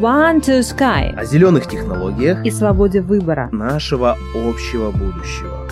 One to Sky о зеленых технологиях и свободе выбора. нашего общего будущего.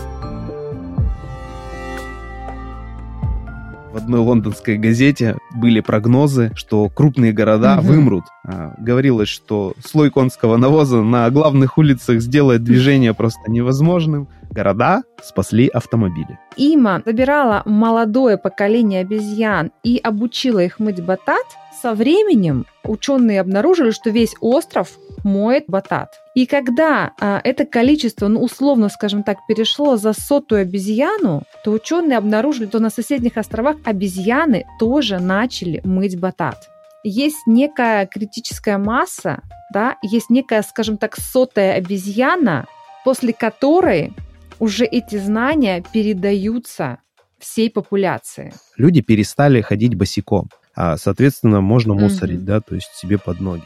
В одной лондонской газете были прогнозы, что крупные города Мгм. вымрут. А, Говорилось, что слой конского навоза на главных улицах сделает движение просто невозможным. Города спасли автомобили. Има забирала молодое поколение обезьян и обучила их мыть батат. Со временем ученые обнаружили, что весь остров моет батат. И когда а, это количество, ну, условно, скажем так, перешло за сотую обезьяну, то ученые обнаружили, что на соседних островах обезьяны тоже начали мыть батат. Есть некая критическая масса, да, есть некая, скажем так, сотая обезьяна, после которой уже эти знания передаются всей популяции. Люди перестали ходить босиком. А, соответственно, можно мусорить, да, то есть себе под ноги.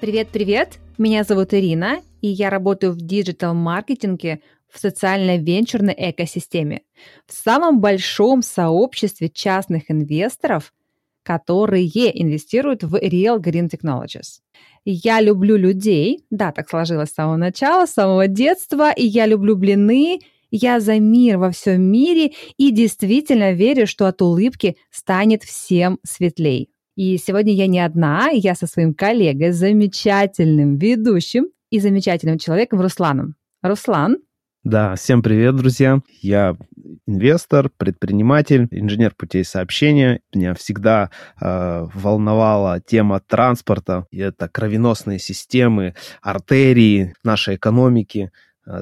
Привет-привет, меня зовут Ирина, и я работаю в диджитал-маркетинге в социально-венчурной экосистеме, в самом большом сообществе частных инвесторов, которые инвестируют в Real Green Technologies. Я люблю людей, да, так сложилось с самого начала, с самого детства, и я люблю блины, я за мир во всем мире и действительно верю, что от улыбки станет всем светлей. И сегодня я не одна, я со своим коллегой, замечательным ведущим и замечательным человеком Русланом. Руслан, Да, всем привет, друзья. Я инвестор, предприниматель, инженер путей сообщения. Меня всегда э, волновала тема транспорта. И это кровеносные системы, артерии нашей экономики,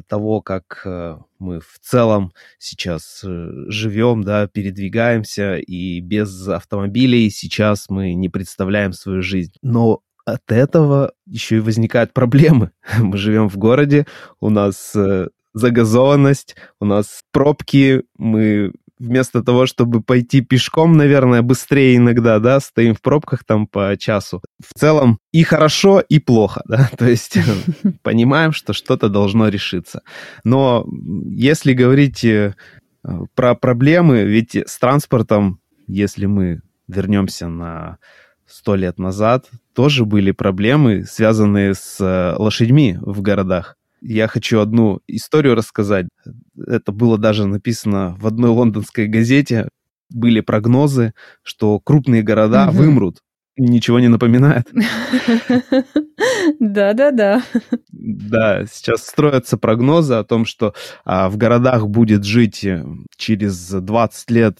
того, как э, мы в целом сейчас э, живем, да, передвигаемся, и без автомобилей сейчас мы не представляем свою жизнь. Но от этого еще и возникают проблемы. Мы живем в городе, у нас э, загазованность, у нас пробки, мы вместо того, чтобы пойти пешком, наверное, быстрее иногда, да, стоим в пробках там по часу. В целом и хорошо, и плохо, да, то есть э, понимаем, что что-то должно решиться. Но если говорить э, про проблемы, ведь с транспортом, если мы вернемся на сто лет назад, тоже были проблемы, связанные с э, лошадьми в городах. Я хочу одну историю рассказать. Это было даже написано в одной лондонской газете. Были прогнозы, что крупные города Мгм. вымрут. Ничего не напоминает. Да-да-да. Да, сейчас строятся прогнозы о том, что а, в городах будет жить э, через 20 лет,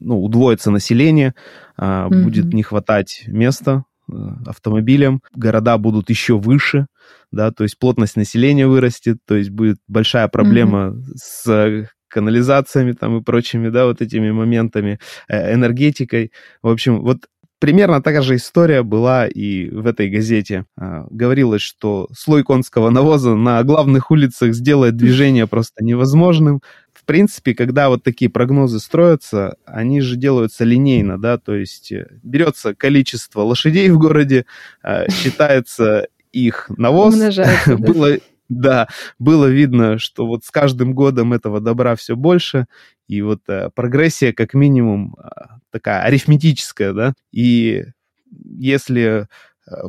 ну, удвоится население, а, будет не хватать места э, автомобилям, города будут еще выше, да, то есть плотность населения вырастет, то есть будет большая проблема с э, канализациями там и прочими, да, вот этими моментами, э, энергетикой. В общем, вот примерно такая же история была и в этой газете. А, Говорилось, что слой конского навоза на главных улицах сделает движение просто невозможным. В принципе, когда вот такие прогнозы строятся, они же делаются линейно, да, то есть э, берется количество лошадей в городе, а, считается их навоз. Умножается, да. Было, да, было видно, что вот с каждым годом этого добра все больше, и вот э, прогрессия как минимум такая арифметическая, да, и если э,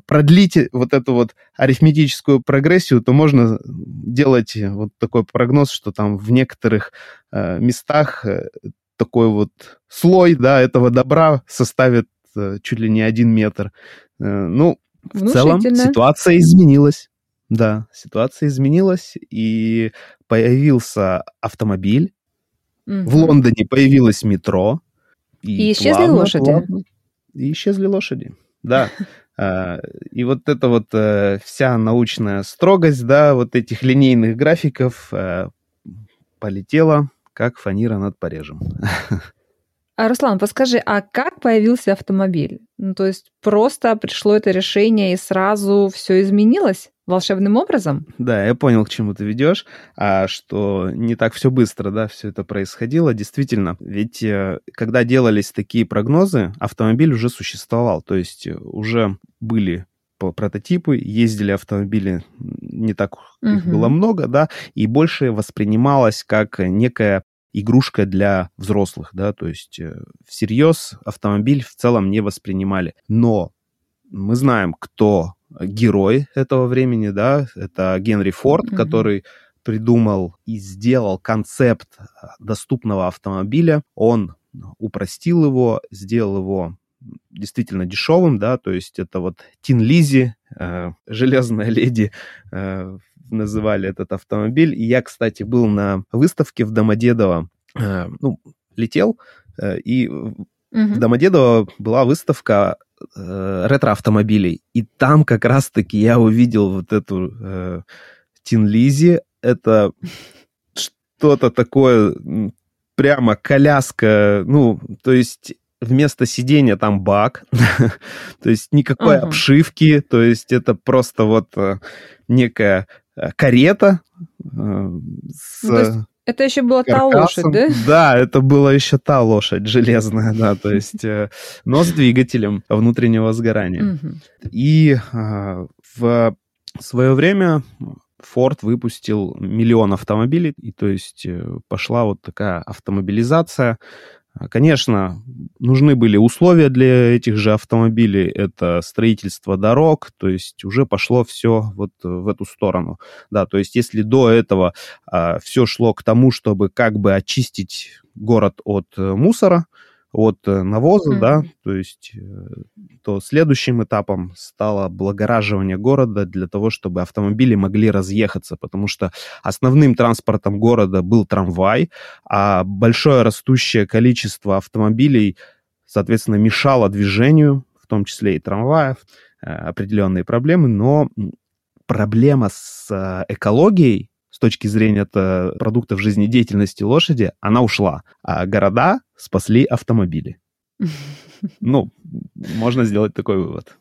продлить вот эту вот арифметическую прогрессию, то можно делать вот такой прогноз, что там в некоторых э, местах э, такой вот слой, да, этого добра составит э, чуть ли не один метр. Э, ну, в целом ситуация изменилась. Да, ситуация изменилась, и появился автомобиль, Мгм. в Лондоне появилось метро. И исчезли плавно, лошади. плавно- и исчезли лошади, да. А, И вот эта вот э, вся научная строгость, да, вот этих линейных графиков э, полетела, как фанера над Парижем. А, Руслан, подскажи, а как появился автомобиль? Ну, то есть просто пришло это решение и сразу все изменилось волшебным образом? Да, я понял, к чему ты ведешь, а что не так все быстро, да, все это происходило. Действительно, ведь э, когда делались такие прогнозы, автомобиль уже существовал, то есть э, уже были прототипы, ездили автомобили, не так их Мгм. было много, да, и больше воспринималось как некая игрушка для взрослых, да, то есть э, всерьез автомобиль в целом не воспринимали. Но мы знаем, кто герой этого времени, да, это Генри Форд, mm-hmm. который придумал и сделал концепт доступного автомобиля. Он упростил его, сделал его действительно дешевым, да, то есть это вот Тин Лизи, э, железная леди, э, называли этот автомобиль. И я, кстати, был на выставке в Домодедово, э, ну, летел, э, и угу. в Домодедово была выставка э, ретро-автомобилей. И там как раз-таки я увидел вот эту э, Тин Лизи. Это что-то такое прямо коляска, ну, то есть вместо сидения там бак, то есть никакой uh-huh. обшивки, то есть это просто вот э, некая э, карета э, с... Ну, это еще была каркасом. та лошадь, да? Да, это была еще та лошадь железная, да, то есть, но с двигателем внутреннего сгорания. И в свое время Ford выпустил миллион автомобилей, и то есть пошла вот такая автомобилизация, конечно, нужны были условия для этих же автомобилей. Это строительство дорог, то есть уже пошло все вот в эту сторону. Да, то есть если до этого а, все шло к тому, чтобы как бы очистить город от э, мусора, от э, навоза, mm-hmm. да, то есть э, то следующим этапом стало облагораживание города для того, чтобы автомобили могли разъехаться, потому что основным транспортом города был трамвай, а большое растущее количество автомобилей, соответственно, мешало движению, в том числе и трамваев, э, определенные проблемы, но проблема с экологией с точки зрения это продуктов жизнедеятельности лошади, она ушла. А города спасли автомобили. Ну, можно сделать такой вывод.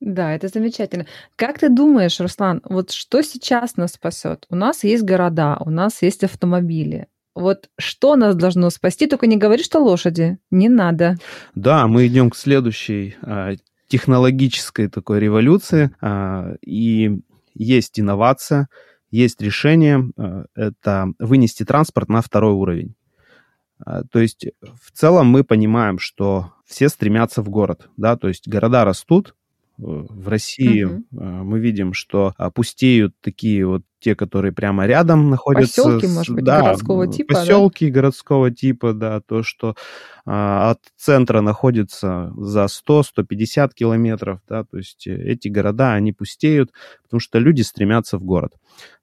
Да, это замечательно. Как ты думаешь, Руслан, вот что сейчас нас спасет? У нас есть города, у нас есть автомобили. Вот что нас должно спасти? Только не говори, что лошади. Не надо. Да, мы идем к следующей а, технологической такой революции. А, и есть инновация, есть решение, э, это вынести транспорт на второй уровень. А, то есть в целом мы понимаем, что все стремятся в город, да, то есть города растут, в России угу. мы видим, что пустеют такие вот те, которые прямо рядом находятся. Поселки, может быть, да, городского типа. Поселки да? городского типа, да, то, что а, от центра находится за 100-150 километров, да, то есть э, эти города, они пустеют, потому что люди стремятся в город.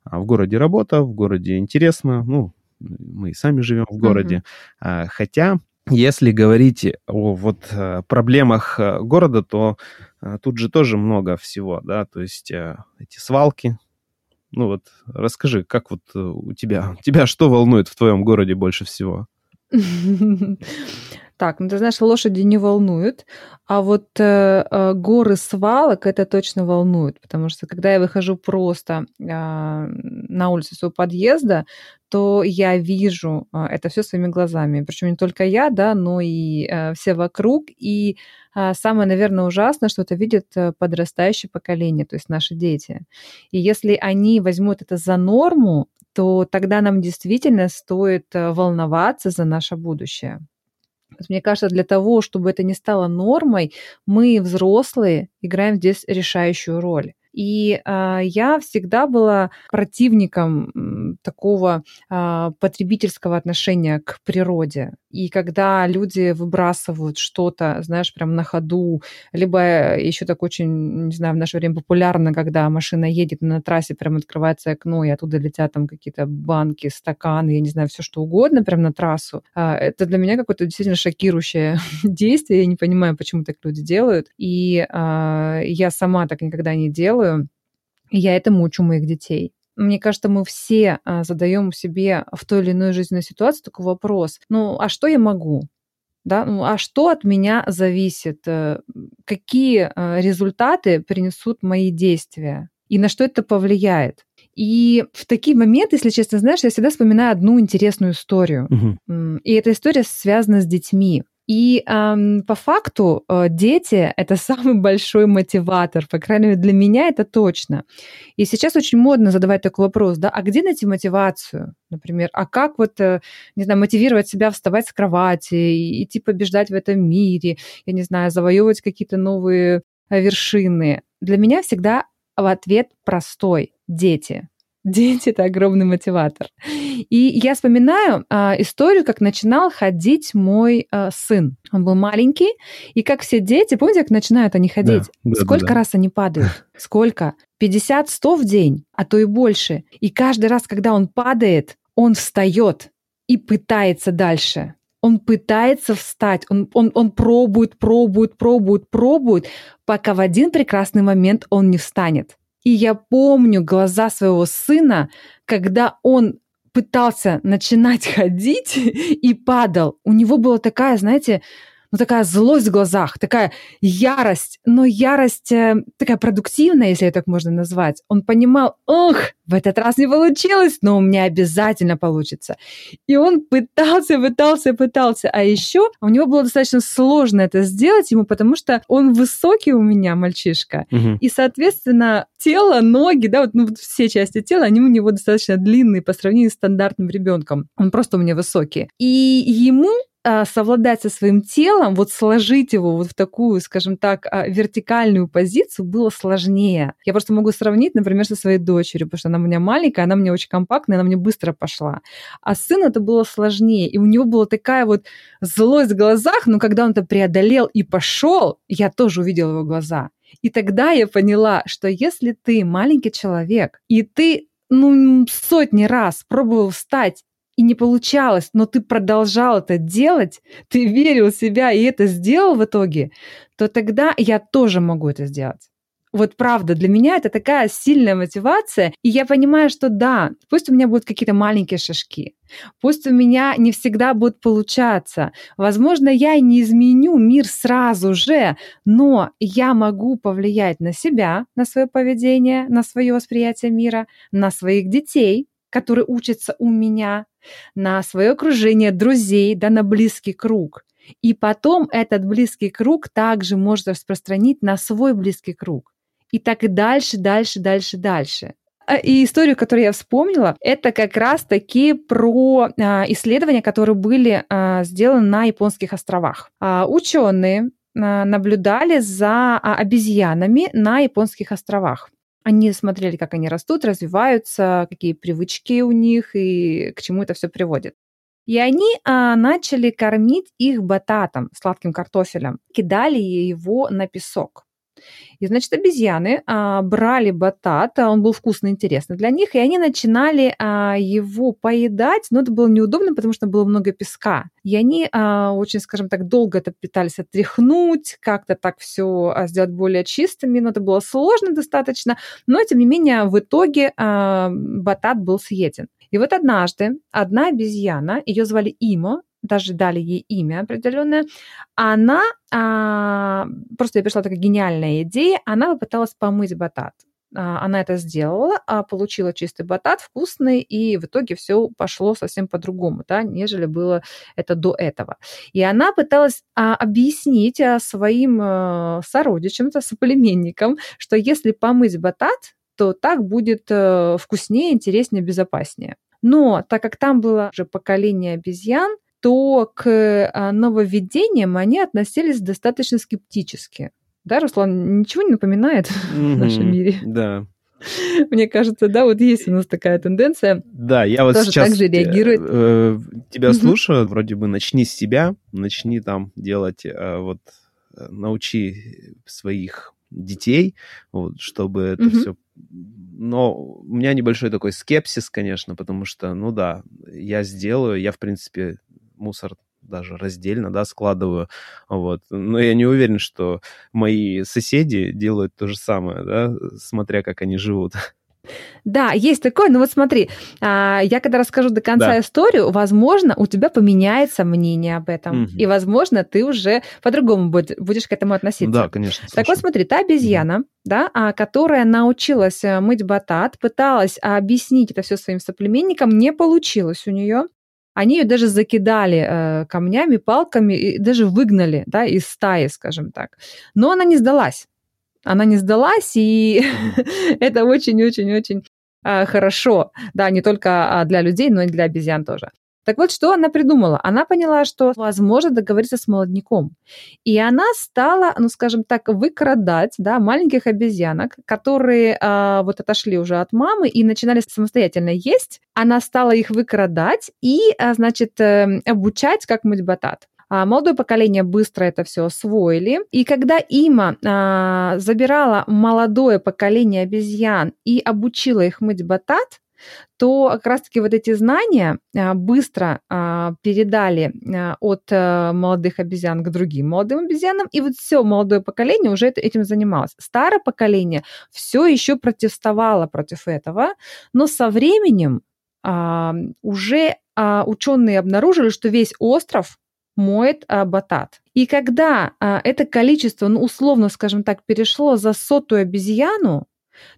А в городе работа, в городе интересно, ну, мы и сами живем в городе. Угу. Хотя если говорить о вот э, проблемах э, города, то тут же тоже много всего, да, то есть эти свалки. Ну вот расскажи, как вот у тебя, тебя что волнует в твоем городе больше всего? Так, ну ты знаешь, лошади не волнуют, а вот э, э, горы свалок это точно волнует, потому что когда я выхожу просто э, на улицу своего подъезда, то я вижу э, это все своими глазами. Причем не только я, да, но и э, все вокруг. И э, самое, наверное, ужасное, что это видит э, подрастающее поколение, то есть наши дети. И если они возьмут это за норму, то тогда нам действительно стоит э, волноваться за наше будущее. Мне кажется, для того, чтобы это не стало нормой, мы, взрослые, играем здесь решающую роль. И э, я всегда была противником такого э, потребительского отношения к природе. И когда люди выбрасывают что-то, знаешь, прям на ходу, либо еще так очень, не знаю, в наше время популярно, когда машина едет на трассе, прям открывается окно, и оттуда летят там какие-то банки, стаканы, я не знаю, все что угодно прям на трассу. Э, это для меня какое-то действительно шокирующее действие. Я не понимаю, почему так люди делают. И э, я сама так никогда не делаю делаю, и я этому учу моих детей. Мне кажется, мы все а, задаем себе в той или иной жизненной ситуации такой вопрос. Ну, а что я могу? Да? Ну, а что от меня зависит? Э, какие э, результаты принесут мои действия? И на что это повлияет? И в такие моменты, если честно, знаешь, я всегда вспоминаю одну интересную историю. Угу. И эта история связана с детьми. И эм, по факту э, дети — это самый большой мотиватор, по крайней мере, для меня это точно. И сейчас очень модно задавать такой вопрос, да, а где найти мотивацию, например, а как вот, э, не знаю, мотивировать себя вставать с кровати, и, идти побеждать в этом мире, я не знаю, завоевывать какие-то новые э, вершины. Для меня всегда в ответ простой – дети. Дети – это огромный мотиватор. И я вспоминаю а, историю, как начинал ходить мой а, сын. Он был маленький, и как все дети, помните, как начинают они ходить? Да, да, Сколько да, да. раз они падают? Сколько? 50-100 в день, а то и больше. И каждый раз, когда он падает, он встает и пытается дальше. Он пытается встать, он, он, он пробует, пробует, пробует, пробует, пока в один прекрасный момент он не встанет. И я помню глаза своего сына, когда он пытался начинать ходить и падал. У него была такая, знаете, ну, такая злость в глазах, такая ярость, но ярость э, такая продуктивная, если это так можно назвать. Он понимал, ох, в этот раз не получилось, но у меня обязательно получится. И он пытался, пытался, пытался. А еще у него было достаточно сложно это сделать ему, потому что он высокий у меня, мальчишка. Угу. И, соответственно, тело, ноги, да, вот, ну, все части тела, они у него достаточно длинные по сравнению с стандартным ребенком. Он просто у меня высокий. И ему совладать со своим телом, вот сложить его вот в такую, скажем так, а, вертикальную позицию было сложнее. Я просто могу сравнить, например, со своей дочерью, потому что она у меня маленькая, она мне очень компактная, она мне быстро пошла. А сыну это было сложнее, и у него была такая вот злость в глазах, но когда он это преодолел и пошел, я тоже увидела его глаза. И тогда я поняла, что если ты маленький человек, и ты ну, сотни раз пробовал встать и не получалось, но ты продолжал это делать, ты верил в себя и это сделал в итоге, то тогда я тоже могу это сделать. Вот правда, для меня это такая сильная мотивация, и я понимаю, что да, пусть у меня будут какие-то маленькие шажки, пусть у меня не всегда будет получаться, возможно, я и не изменю мир сразу же, но я могу повлиять на себя, на свое поведение, на свое восприятие мира, на своих детей, которые учатся у меня, на свое окружение друзей, да, на близкий круг. И потом этот близкий круг также можно распространить на свой близкий круг. И так и дальше, дальше, дальше, дальше. А, и историю, которую я вспомнила, это как раз-таки про а, исследования, которые были а, сделаны на японских островах. Ученые наблюдали за обезьянами на японских островах. Они смотрели, как они растут, развиваются, какие привычки у них и к чему это все приводит. И они а, начали кормить их бататом, сладким картофелем, кидали его на песок. И, значит, обезьяны а, брали батат, он был вкусный, интересный для них, и они начинали а, его поедать, но это было неудобно, потому что было много песка. И они а, очень, скажем так, долго это пытались отряхнуть, как-то так все а, сделать более чистыми, но это было сложно достаточно, но, тем не менее, в итоге а, батат был съеден. И вот однажды одна обезьяна, ее звали Имо, даже дали ей имя определенное, она, а, просто пришла такая гениальная идея, она попыталась помыть батат. А, она это сделала, а, получила чистый батат, вкусный, и в итоге все пошло совсем по-другому, да, нежели было это до этого. И она пыталась а, объяснить а, своим а, сородичам, соплеменникам, что если помыть батат, то так будет а, вкуснее, интереснее, безопаснее. Но так как там было уже поколение обезьян, то к а, нововведениям они относились достаточно скептически. Да, Руслан, ничего не напоминает mm-hmm, в нашем мире? Да. Мне кажется, да, вот есть у нас такая тенденция. Да, я вот тоже сейчас так же реагирует. Э, тебя слушаю, вроде бы начни с себя, начни там делать, э, вот э, научи своих детей, вот, чтобы это все но у меня небольшой такой скепсис, конечно, потому что, ну да, я сделаю, я, в принципе, мусор даже раздельно, да, складываю, вот. Но я не уверен, что мои соседи делают то же самое, да, смотря как они живут. Да, есть такое, но вот смотри, а, я когда расскажу до конца да. историю, возможно, у тебя поменяется мнение об этом, угу. и, возможно, ты уже по-другому будешь к этому относиться. Да, конечно. Так вот, смотри, та обезьяна, угу. да, а, которая научилась э, мыть батат, пыталась объяснить это все своим соплеменникам, не получилось у нее. Они ее даже закидали э, камнями, палками и даже выгнали да, из стаи, скажем так. Но она не сдалась. Она не сдалась, и это очень-очень-очень э, хорошо. Да, не только а, для людей, но и для обезьян тоже. Так вот, что она придумала? Она поняла, что возможно договориться с молодняком. И она стала, ну, скажем так, выкрадать да, маленьких обезьянок, которые а, вот отошли уже от мамы и начинали самостоятельно есть. Она стала их выкрадать и, а, значит, э, обучать, как мыть батат. А молодое поколение быстро это все освоили. И когда Има а, забирала молодое поколение обезьян и обучила их мыть батат, то как раз-таки вот эти знания а, быстро а, передали а, от молодых обезьян к другим молодым обезьянам, и вот все молодое поколение уже этим занималось. Старое поколение все еще протестовало против этого, но со временем уже ученые обнаружили, что весь остров моет батат. И когда это количество, ну, условно, скажем так, перешло за сотую обезьяну,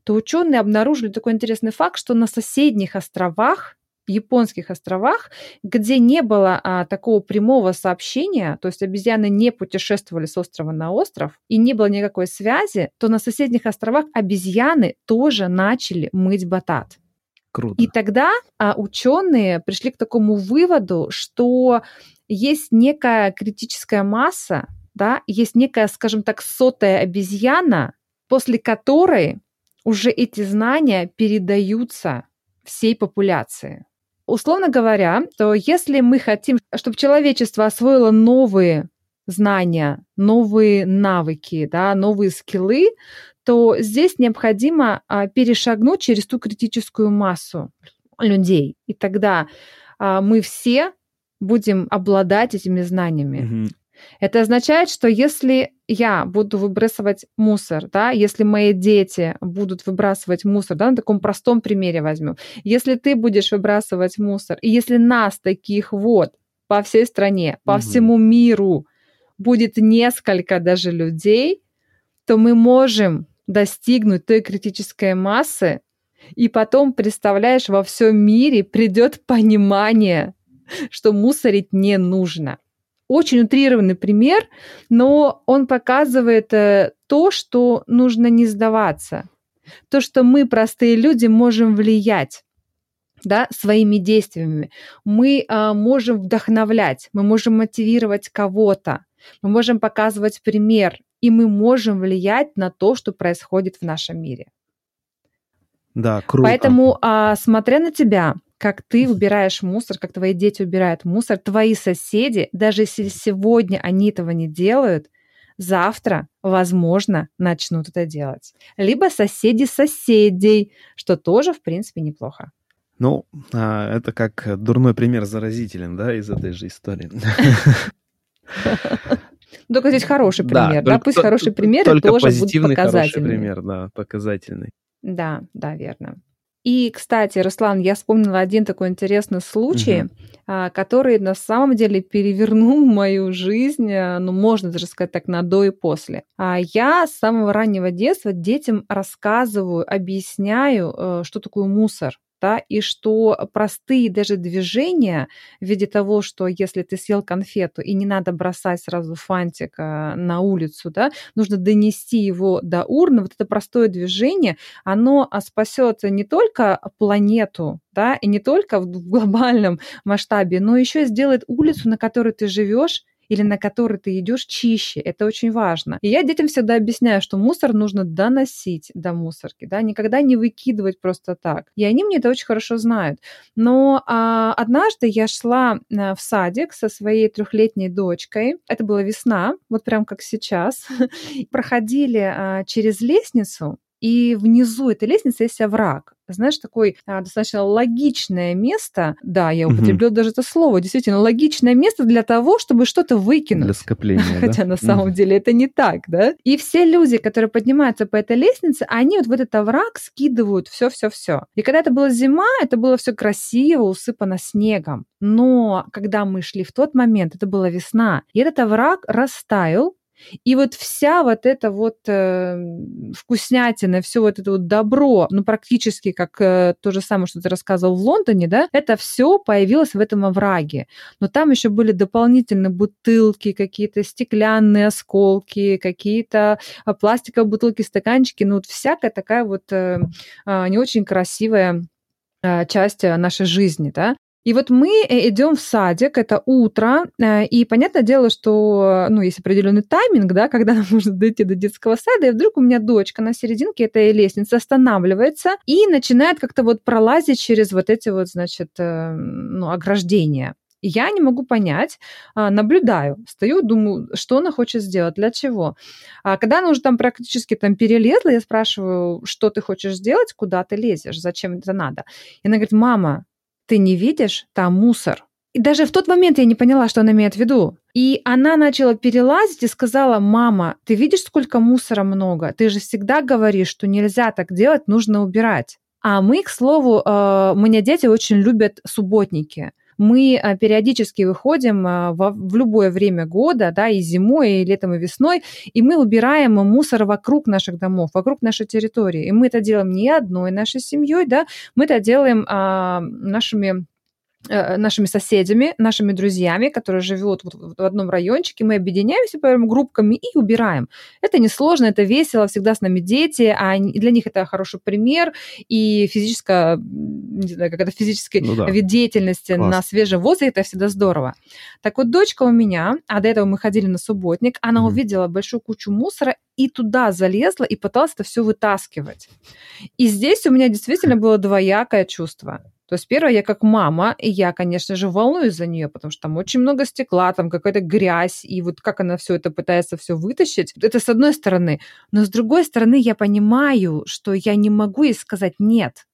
то ученые обнаружили такой интересный факт, что на соседних островах японских островах, где не было а, такого прямого сообщения, то есть обезьяны не путешествовали с острова на остров и не было никакой связи, то на соседних островах обезьяны тоже начали мыть батат. Круто. И тогда а, ученые пришли к такому выводу, что есть некая критическая масса, да, есть некая, скажем так, сотая обезьяна, после которой уже эти знания передаются всей популяции. Условно говоря, то если мы хотим, чтобы человечество освоило новые знания, новые навыки, да, новые скиллы, то здесь необходимо а, перешагнуть через ту критическую массу людей. И тогда а, мы все будем обладать этими знаниями. Угу. Это означает, что если я буду выбрасывать мусор, да, если мои дети будут выбрасывать мусор, да, на таком простом примере возьмем, если ты будешь выбрасывать мусор, и если нас таких вот по всей стране, по угу. всему миру будет несколько даже людей, то мы можем достигнуть той критической массы, и потом, представляешь, во всем мире придет понимание, что мусорить не нужно очень утрированный пример, но он показывает э, то, что нужно не сдаваться. То, что мы, простые люди, можем влиять да, своими действиями. Мы а, можем вдохновлять, мы можем мотивировать кого-то, мы можем показывать пример, и мы можем влиять на то, что происходит в нашем мире. Да, круто. Поэтому, а, смотря на тебя, как ты убираешь мусор, как твои дети убирают мусор, твои соседи, даже если сегодня они этого не делают, завтра, возможно, начнут это делать. Либо соседи соседей, что тоже, в принципе, неплохо. Ну, а, это как дурной пример заразителен, да, из этой же истории. Только здесь хороший пример, да, пусть хороший пример тоже будет показательный. пример, да, показательный. Да, да, верно. И, кстати, Руслан, я вспомнила один такой интересный случай, угу. который на самом деле перевернул мою жизнь, а, ну, можно даже сказать так, на до и после. А я с самого раннего детства детям рассказываю, объясняю, э, что такое мусор да, и что простые даже движения в виде того, что если ты съел конфету и не надо бросать сразу фантик а, на улицу, да, нужно донести его до урны, вот это простое движение, оно а, спасет не только планету, да, и не только в глобальном масштабе, но еще и сделает улицу, на которой ты живешь, или на который ты идешь чище. Это очень важно. И я детям всегда объясняю, что мусор нужно доносить до мусорки, да, никогда не выкидывать просто так. И они мне это очень хорошо знают. Но а, однажды я шла а, в садик со своей трехлетней дочкой. Это была весна, вот прям как сейчас. Проходили а, через лестницу, и внизу этой лестницы есть овраг. Знаешь, такое а, достаточно логичное место. Да, я употреблю угу. даже это слово. Действительно, логичное место для того, чтобы что-то выкинуть. Для скопления. Хотя да? на самом деле это не так, да? И все люди, которые поднимаются по этой лестнице, они вот в этот овраг скидывают все-все-все. И когда это была зима, это было все красиво, усыпано снегом. Но когда мы шли в тот момент, это была весна, и этот овраг растаял, и вот вся вот эта вот э, вкуснятина, все вот это вот добро, ну практически как э, то же самое, что ты рассказывал в Лондоне, да, это все появилось в этом овраге. Но там еще были дополнительные бутылки, какие-то стеклянные осколки, какие-то а, пластиковые бутылки, стаканчики, ну вот всякая такая вот э, э, не очень красивая э, часть нашей жизни, да. И вот мы э, идем в садик, это утро, э, и понятное дело, что, ну, есть определенный тайминг, да, когда нам нужно дойти до детского сада, и вдруг у меня дочка на серединке этой лестницы останавливается и начинает как-то вот пролазить через вот эти вот, значит, э, ну, ограждения. Я не могу понять, а, наблюдаю, стою, думаю, что она хочет сделать, для чего. А когда она уже там практически там перелезла, я спрашиваю, что ты хочешь сделать, куда ты лезешь, зачем это надо. И она говорит, мама, ты не видишь, там мусор. И даже в тот момент я не поняла, что она имеет в виду. И она начала перелазить и сказала, мама, ты видишь, сколько мусора много? Ты же всегда говоришь, что нельзя так делать, нужно убирать. А мы, к слову, э, у меня дети очень любят субботники мы э, периодически выходим э, в любое время года, да, и зимой, и летом, и весной, и мы убираем мусор вокруг наших домов, вокруг нашей территории. И мы это делаем не одной нашей семьей, да, мы это делаем а, нашими нашими соседями, нашими друзьями, которые живут в одном райончике, мы объединяемся по группками и убираем. Это несложно, это весело, всегда с нами дети, а для них это хороший пример и физическая, не знаю, как это физический ну, да. вид деятельности Класс. на свежем воздухе, это всегда здорово. Так вот, дочка у меня, а до этого мы ходили на субботник, она mm увидела большую кучу мусора и туда залезла и пыталась это все вытаскивать. И здесь у меня действительно было двоякое чувство. То есть первое, я как мама, и я, конечно же, волнуюсь за нее, потому что там очень много стекла, там какая-то грязь, и вот как она все это пытается все вытащить. Это с одной стороны. Но с другой стороны, я понимаю, что я не могу ей сказать нет.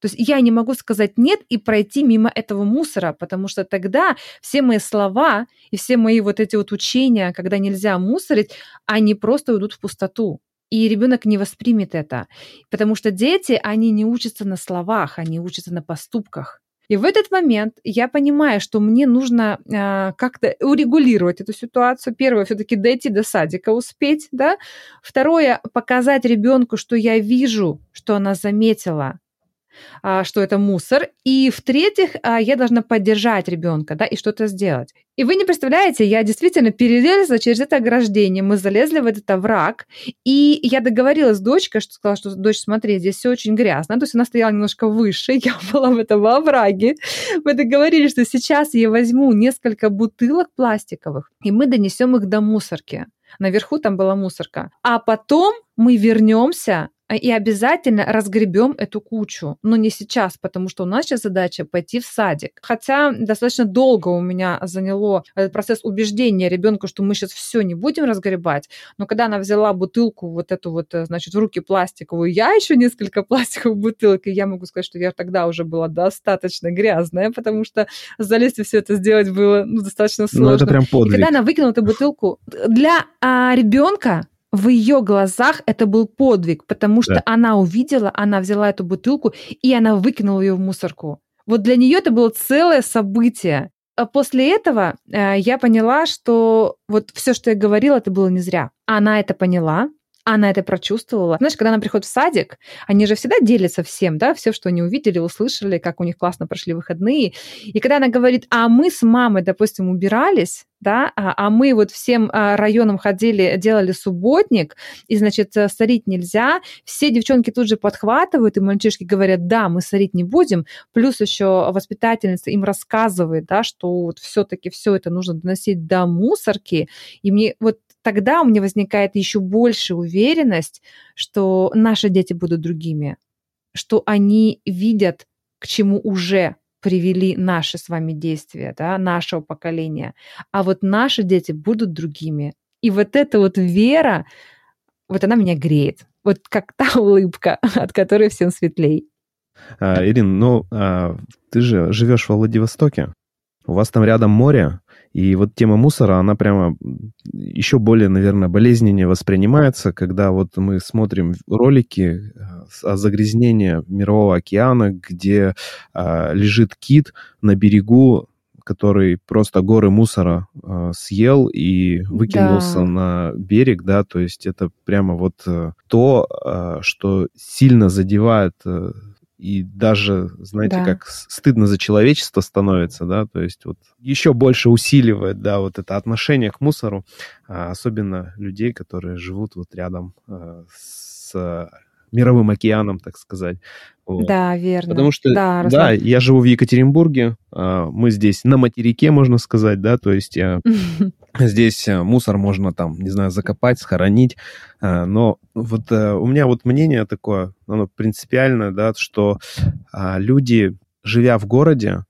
То есть я не могу сказать нет и пройти мимо этого мусора, потому что тогда все мои слова и все мои вот эти вот учения, когда нельзя мусорить, они просто уйдут в пустоту и ребенок не воспримет это, потому что дети, они не учатся на словах, они учатся на поступках. И в этот момент я понимаю, что мне нужно э, как-то урегулировать эту ситуацию. Первое, все-таки дойти до садика, успеть, да. Второе, показать ребенку, что я вижу, что она заметила, что это мусор. И в-третьих, а, я должна поддержать ребенка, да, и что-то сделать. И вы не представляете, я действительно перелезла через это ограждение, мы залезли в этот овраг, и я договорилась с дочкой, что сказала, что дочь, смотри, здесь все очень грязно, то есть она стояла немножко выше, я была в этом овраге. Мы договорились, что сейчас я возьму несколько бутылок пластиковых, и мы донесем их до мусорки. Наверху там была мусорка. А потом мы вернемся, а, и обязательно разгребем эту кучу. Но не сейчас, потому что у нас сейчас задача пойти в садик. Хотя достаточно долго у меня заняло этот процесс убеждения ребенка, что мы сейчас все не будем разгребать. Но когда она взяла бутылку вот эту вот, э, значит, в руки пластиковую, я еще несколько пластиковых бутылок, и я могу сказать, что я тогда уже была достаточно грязная, потому что залезть и все это сделать было ну, достаточно сложно. Ну, это прям подвиг. И когда она выкинула эту бутылку, для а, ребенка в ее глазах это был подвиг, потому что да. она увидела, она взяла эту бутылку и она выкинула ее в мусорку. Вот для нее это было целое событие. А после этого э, я поняла, что вот все, что я говорила, это было не зря. Она это поняла, она это прочувствовала. Знаешь, когда она приходит в садик, они же всегда делятся всем, да, все, что они увидели, услышали, как у них классно прошли выходные. И когда она говорит, а мы с мамой, допустим, убирались, да, а, а мы вот всем а, районам ходили, делали субботник, и, значит, э, сорить нельзя, все девчонки тут же подхватывают, и мальчишки говорят, да, мы сорить не будем, плюс еще воспитательница им рассказывает, да, что вот все-таки все это нужно доносить до мусорки, и мне вот тогда у меня возникает еще больше уверенность, что наши дети будут другими, что они видят, к чему уже привели наши с вами действия, да, нашего поколения. А вот наши дети будут другими. И вот эта вот вера, вот она меня греет. Вот как та улыбка, от которой всем светлей. А, Ирин, ну, а, ты же живешь во Владивостоке. У вас там рядом море, и вот тема мусора, она прямо еще более, наверное, болезненнее воспринимается, когда вот мы смотрим ролики э, о загрязнении Мирового океана, где а, лежит кит на берегу, который просто горы мусора э, съел и выкинулся да. на берег, да, то есть это прямо вот э, то, э, что сильно задевает э, и даже, знаете, да. как стыдно за человечество становится, да, то есть вот еще больше усиливает, да, вот это отношение к мусору, а, особенно людей, которые живут вот рядом а, с мировым океаном, так сказать. Вот. Да, верно. Потому что, да, да, я живу в Екатеринбурге, а, мы здесь на материке, можно сказать, да, то есть я, здесь э, мусор можно там, не знаю, закопать, схоронить, а, но вот э, у меня вот мнение такое, оно принципиальное, да, что а, люди, живя в городе,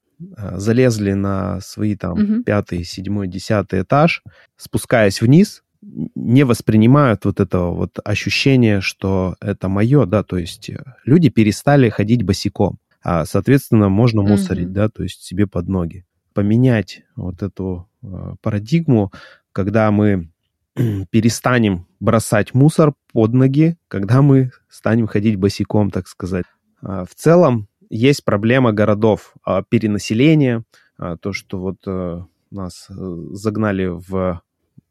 залезли на свои там пятый, седьмой, десятый этаж, спускаясь вниз, не воспринимают вот этого вот ощущения, что это мое, да, то есть э, люди перестали ходить босиком, а, соответственно, можно мусорить, mm-hmm. да, то есть себе под ноги. Поменять вот эту э, парадигму, когда мы перестанем бросать мусор под ноги, когда мы станем ходить босиком, так сказать. А, в целом есть проблема городов а, перенаселения, а, то, что вот э, нас загнали в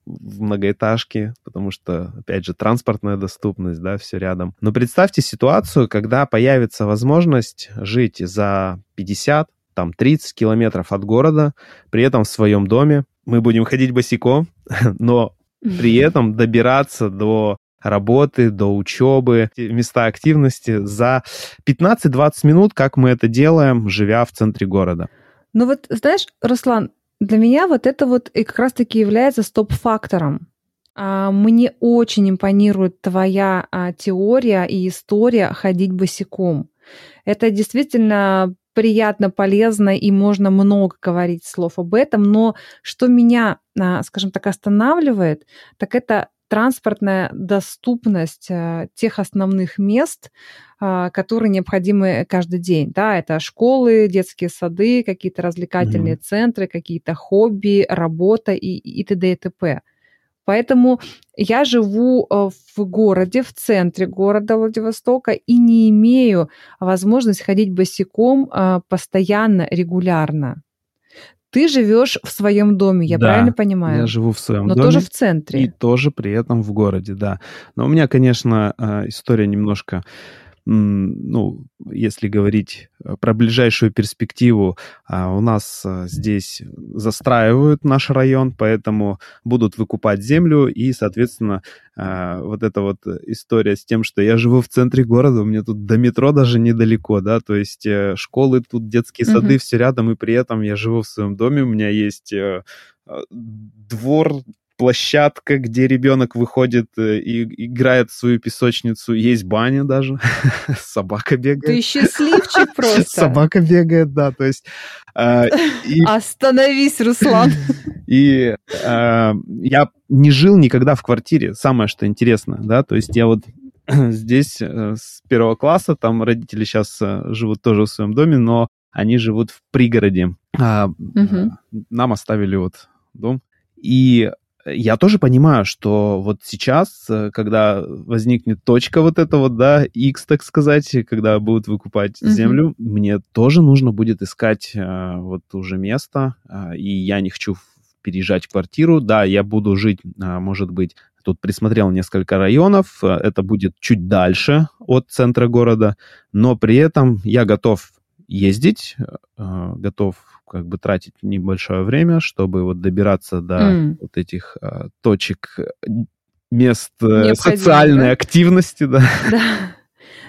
в многоэтажке, потому что, опять же, транспортная доступность, да, все рядом. Но представьте ситуацию, когда появится возможность жить за 50, там, 30 километров от города, при этом в своем доме. Мы будем ходить босиком, но при этом добираться до работы, до учебы, места активности за 15-20 минут, как мы это делаем, живя в центре города. Ну вот, знаешь, Руслан, для меня вот это вот и как раз-таки является стоп-фактором. А, мне очень импонирует твоя а, теория и история ходить босиком. Это действительно приятно, полезно, и можно много говорить слов об этом, но что меня, а, скажем так, останавливает, так это транспортная доступность э, тех основных мест, а, которые необходимы каждый день. Да, это школы, детские сады, какие-то развлекательные mm-hmm. центры, какие-то хобби, работа и, и т.д. и т.п. Поэтому я живу э, в городе, в центре города Владивостока и не имею возможности ходить босиком э, постоянно, регулярно. Ты живешь в своем доме, я да, правильно понимаю? Я живу в своем Но доме. Но тоже в центре. И тоже при этом в городе, да. Но у меня, конечно, э, история немножко ну, если говорить э, про ближайшую перспективу, а, у нас э, здесь застраивают наш район, поэтому будут выкупать землю, и, соответственно, а, вот эта вот история с тем, что я живу в центре города, у меня тут до метро даже недалеко, да, то есть э, школы тут, детские сады, mm-hmm. все рядом, и при этом я живу в своем доме, у меня есть двор площадка, где ребенок выходит э, и играет в свою песочницу. Есть баня даже. Собака бегает. Ты счастливчик просто. Собака бегает, да. То есть... Э, и... Остановись, Руслан. И э, я не жил никогда в квартире. Самое, что интересно, да. То есть я вот здесь э, с первого класса, там родители сейчас э, живут тоже в своем доме, но они живут в пригороде. А, угу. Нам оставили вот дом. И я тоже понимаю, что вот сейчас, э, когда возникнет точка вот эта вот, да, X, так сказать, когда будут выкупать mm-hmm. землю, мне тоже нужно будет искать а, вот уже место, а, и я не хочу переезжать в квартиру. Да, я буду жить, а, может быть, тут присмотрел несколько районов, это будет чуть дальше от центра города, но при этом я готов ездить, готов как бы тратить небольшое время, чтобы вот добираться до mm. вот этих а, точек мест э, социальной да? активности, да. Да.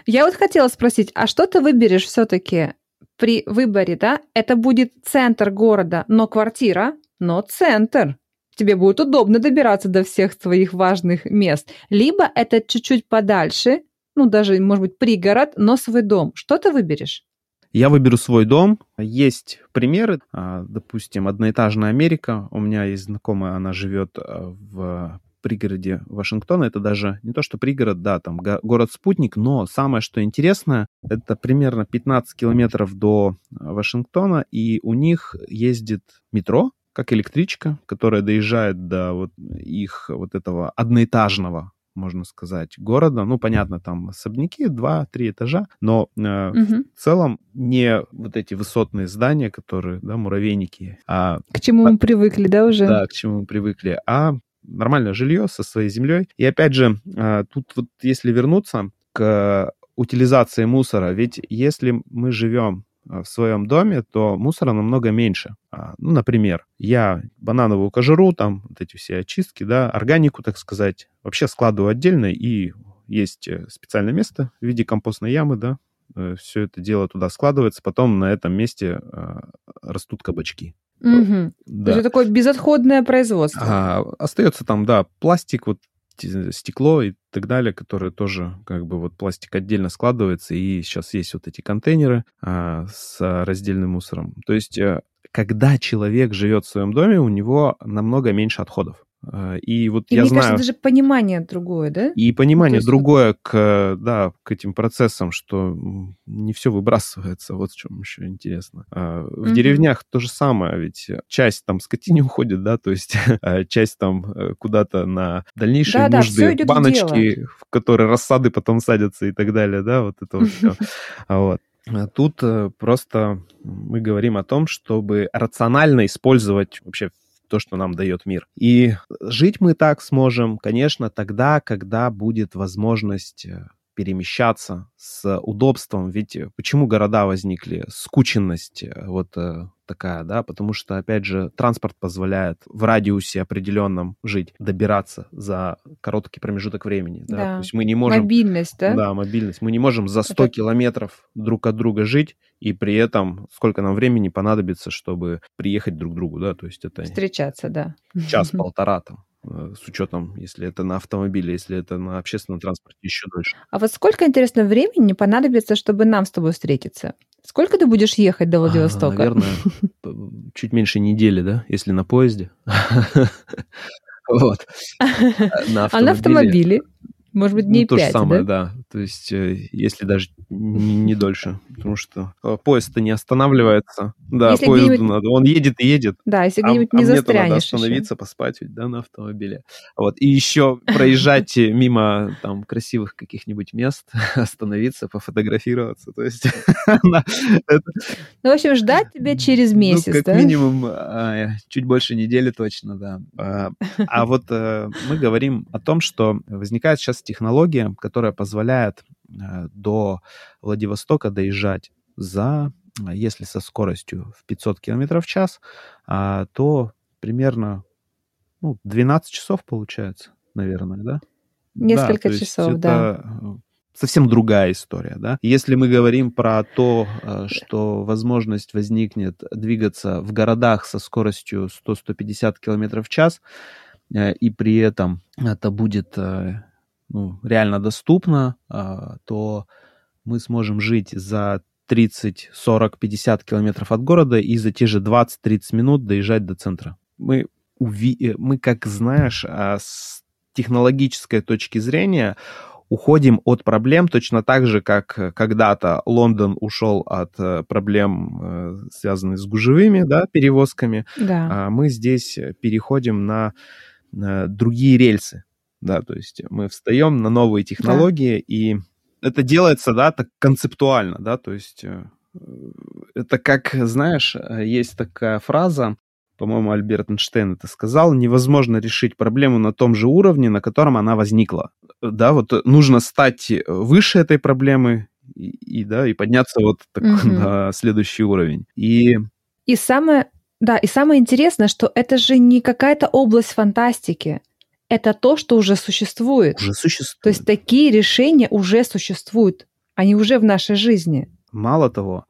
Я вот хотела спросить, а что ты выберешь все-таки при выборе, да? Это будет центр города, но квартира, но центр. Тебе будет удобно добираться до всех своих важных мест. Либо это чуть-чуть подальше, ну даже, может быть, пригород, но свой дом. Что ты выберешь? Я выберу свой дом. Есть примеры, а, допустим, одноэтажная Америка. У меня есть знакомая, она живет а, в пригороде Вашингтона. Это даже не то, что пригород, да, там город-спутник, но самое, что интересно, это примерно 15 километров до Вашингтона, и у них ездит метро, как электричка, которая доезжает до вот их вот этого одноэтажного можно сказать, города. Ну, понятно, там особняки, два-три этажа, но э, угу. в целом не вот эти высотные здания, которые, да, муравейники. А, к чему мы привыкли, да, уже? Да, к чему мы привыкли. А нормальное жилье со своей землей. И опять же, э, тут вот если вернуться к утилизации мусора, ведь если мы живем а, в своем доме, то мусора намного меньше. А, ну, например, я банановую кожуру, там вот эти все очистки, да, органику, так сказать, вообще складываю отдельно и есть специальное место в виде компостной ямы, да, все это дело туда складывается, потом на этом месте растут кабачки. Угу. Да. Это такое безотходное производство. А, остается там, да, пластик, вот стекло и так далее, которые тоже, как бы, вот пластик отдельно складывается, и сейчас есть вот эти контейнеры а, с раздельным мусором. То есть, э, когда человек живет в своем доме, у него намного меньше отходов. А, и вот и я мне знаю... кажется, даже понимание другое, да? И понимание есть... другое к, да, к этим процессам, что не все выбрасывается. Вот в чем еще интересно. А, в mm-hmm. деревнях то же самое, ведь часть там скотине уходит, да, то есть а, часть там э, куда-то на дальнейшие да, нужды, да, баночки, в, в которые рассады потом садятся и так далее, да, вот это вот все. Вот. Тут э, просто мы говорим о том, чтобы рационально использовать вообще то, что нам дает мир. И жить мы так сможем, конечно, тогда, когда будет возможность э, перемещаться с удобством. Ведь э, почему города возникли? Скученность э, вот такая, да, потому что, опять же, транспорт позволяет в радиусе определенном жить, добираться за короткий промежуток времени, да, да. то есть мы не можем... Мобильность, да? Да, мобильность. Мы не можем за 100 Это... километров друг от друга жить, и при этом сколько нам времени понадобится, чтобы приехать друг к другу, да, то есть это... Встречаться, да. Час-полтора там э, с учетом, если это на автомобиле, если это на общественном транспорте, еще дольше. А вот сколько, интересно, времени понадобится, чтобы нам с тобой встретиться? Сколько ты будешь ехать до а, Владивостока? А, наверное, чуть меньше недели, да, если на поезде. Вот. А на автомобиле? Может быть, дней ну, 5, то же самое, да? да. То есть, э, если даже не, не дольше, потому что э, поезд-то не останавливается. Да, если поезду надо. Он едет и едет. Да, если а где-нибудь а, не а застрянешь. надо остановиться, еще. поспать ведь, да, на автомобиле. Вот. И еще проезжать мимо там красивых каких-нибудь мест, остановиться, пофотографироваться. То есть... Ну, в общем, ждать тебя через ну, месяц, как минимум а, чуть больше недели точно, да. А вот э, мы говорим о том, что возникает сейчас технология, которая позволяет э, до Владивостока доезжать за, если со скоростью в 500 км в час, а, то примерно ну, 12 часов получается, наверное, да? Несколько да, часов, да. Э, совсем другая история, да. Если мы говорим про то, э, что возможность возникнет двигаться в городах со скоростью 100-150 км в час, и при этом это будет ну, реально доступно, а, то мы сможем жить за 30, 40, 50 километров от города и за те же 20-30 минут доезжать до центра. Мы, уви... Э, мы как знаешь, а, с технологической точки зрения уходим от проблем точно так же, как когда-то Лондон ушел от э, проблем, э, связанных с гужевыми да, перевозками. Да. А мы здесь переходим на другие рельсы да, то есть мы встаем на новые технологии, да. и это делается, да, так концептуально, да, то есть э, это как, знаешь, э, есть такая фраза, по-моему, Альберт Эйнштейн это сказал, невозможно решить проблему на том же уровне, на котором она возникла. Да, вот нужно стать выше этой проблемы и, и да, и подняться вот так, угу. на следующий уровень. И... и самое, да, и самое интересное, что это же не какая-то область фантастики это то, что уже существует. Уже существует. То есть такие решения уже существуют. Они уже в нашей жизни. Мало того,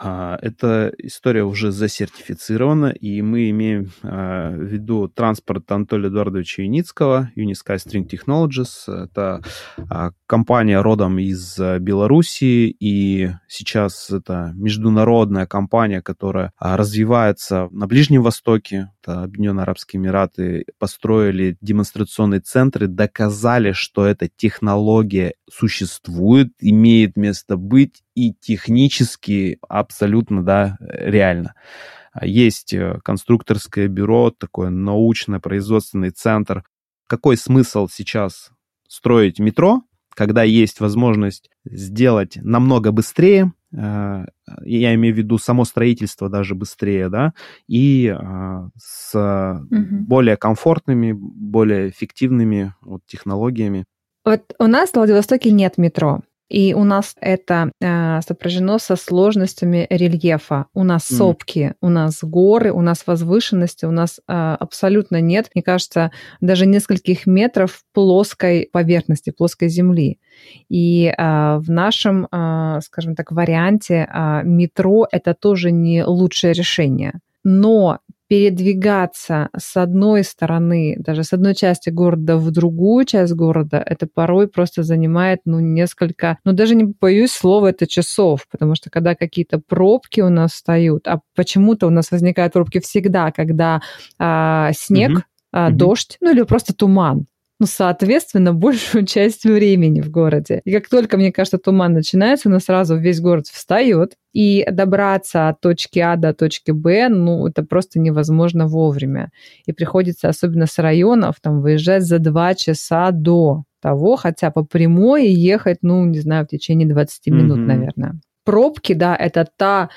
а, эта история уже засертифицирована, и мы имеем а, в виду транспорт Анатолия Эдуардовича Юницкого, Unisky String Technologies. Это а, компания родом из Белоруссии, и сейчас это международная компания, которая развивается на Ближнем Востоке. Это Объединенные Арабские Эмираты построили демонстрационные центры, доказали, что эта технология существует, имеет место быть, и технически абсолютно, да, реально. Есть э, конструкторское бюро, такой научно-производственный центр. Какой смысл сейчас строить метро, когда есть возможность сделать намного быстрее, э, я имею в виду само строительство даже быстрее, да, и э, с угу. более комфортными, более эффективными вот, технологиями. Вот у нас в Владивостоке нет метро. И у нас это э, сопряжено со сложностями рельефа. У нас сопки, mm. у нас горы, у нас возвышенности, у нас э, абсолютно нет, мне кажется, даже нескольких метров плоской поверхности, плоской земли. И э, в нашем, э, скажем так, варианте э, метро это тоже не лучшее решение. Но передвигаться с одной стороны, даже с одной части города в другую часть города, это порой просто занимает, ну, несколько, ну, даже не боюсь слова, это часов, потому что когда какие-то пробки у нас встают, а почему-то у нас возникают пробки всегда, когда а, снег, mm-hmm. а, дождь, ну, или просто туман ну, соответственно, большую часть времени в городе. И как только, мне кажется, туман начинается, ну, сразу весь город встает, и добраться от точки А до точки Б, ну, это просто невозможно вовремя. И приходится, особенно с районов, там, выезжать за два часа до того, хотя по прямой ехать, ну, не знаю, в течение 20 минут, mm-hmm. наверное. Пробки, да, это та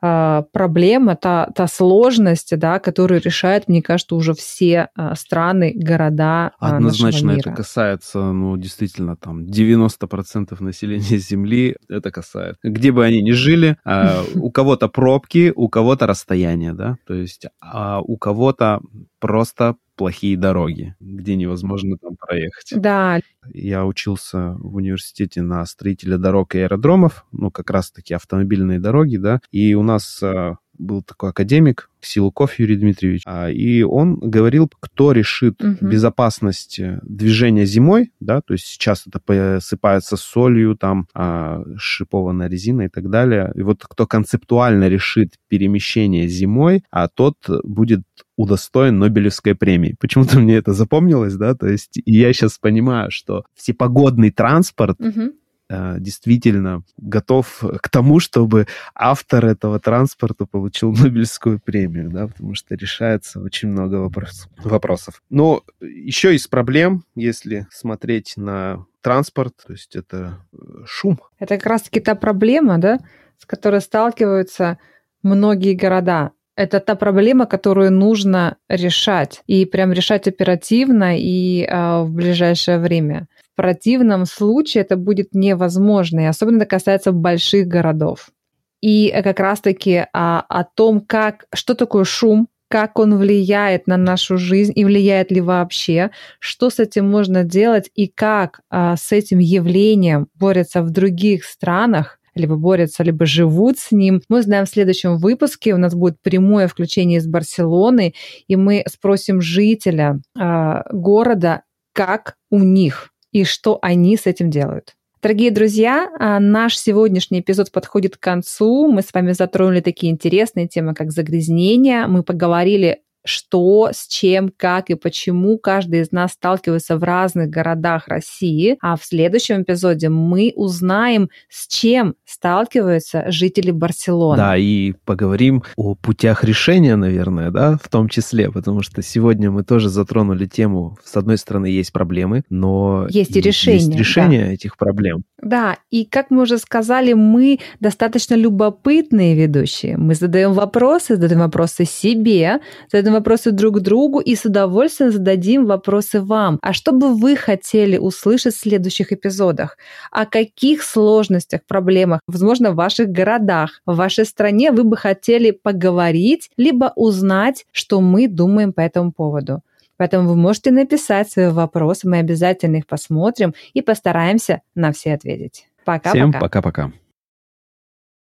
проблема, та, та сложность, да, которую решают, мне кажется, уже все а, страны, города а, Однозначно это касается, ну, действительно, там, 90% населения Земли это касается. Где бы они ни жили, у кого-то пробки, у кого-то расстояние, да, то есть у кого-то просто плохие дороги, где невозможно там проехать. Да. Я учился в университете на строителя дорог и аэродромов, ну, как раз-таки автомобильные дороги, да, и у нас а, был такой академик, Силуков Юрий Дмитриевич, а, и он говорил, кто решит угу. безопасность э, движения зимой, да, то есть сейчас это посыпается солью, там а, шипованная резина и так далее, и вот кто концептуально решит перемещение зимой, а тот будет удостоен Нобелевской премии. Почему-то мне это запомнилось, да, то есть я сейчас понимаю, что всепогодный транспорт угу действительно готов к тому, чтобы автор этого транспорта получил Нобелевскую премию, да, потому что решается очень много вопрос, вопросов. Но еще из проблем, если смотреть на транспорт, то есть это э, шум. Это как раз-таки та проблема, да, с которой сталкиваются многие города это та проблема, которую нужно решать. И прям решать оперативно и э, в ближайшее время. Противном случае это будет невозможно. И особенно это касается больших городов. И как раз-таки а, о том, как, что такое шум, как он влияет на нашу жизнь и влияет ли вообще, что с этим можно делать и как а, с этим явлением борются в других странах, либо борются, либо живут с ним. Мы узнаем в следующем выпуске. У нас будет прямое включение из Барселоны, и мы спросим жителя э, города, как у них и что они с этим делают. Дорогие друзья, а, наш сегодняшний эпизод подходит к концу. Мы с вами затронули такие интересные темы, как загрязнение. Мы поговорили что, с чем, как и почему каждый из нас сталкивается в разных городах России. А в следующем эпизоде мы узнаем, с чем сталкиваются жители Барселоны. Да, и поговорим о путях решения, наверное, да, в том числе, потому что сегодня мы тоже затронули тему, с одной стороны, есть проблемы, но есть и решения. Есть решение да. этих проблем. Да, и как мы уже сказали, мы достаточно любопытные ведущие. Мы задаем вопросы, задаем вопросы себе, задаем вопросы друг другу и с удовольствием зададим вопросы вам. А что бы вы хотели услышать в следующих эпизодах? О каких сложностях, проблемах, возможно, в ваших городах, в вашей стране вы бы хотели поговорить, либо узнать, что мы думаем по этому поводу? Поэтому вы можете написать свои вопросы, мы обязательно их посмотрим и постараемся на все ответить. Пока-пока. Всем пока-пока.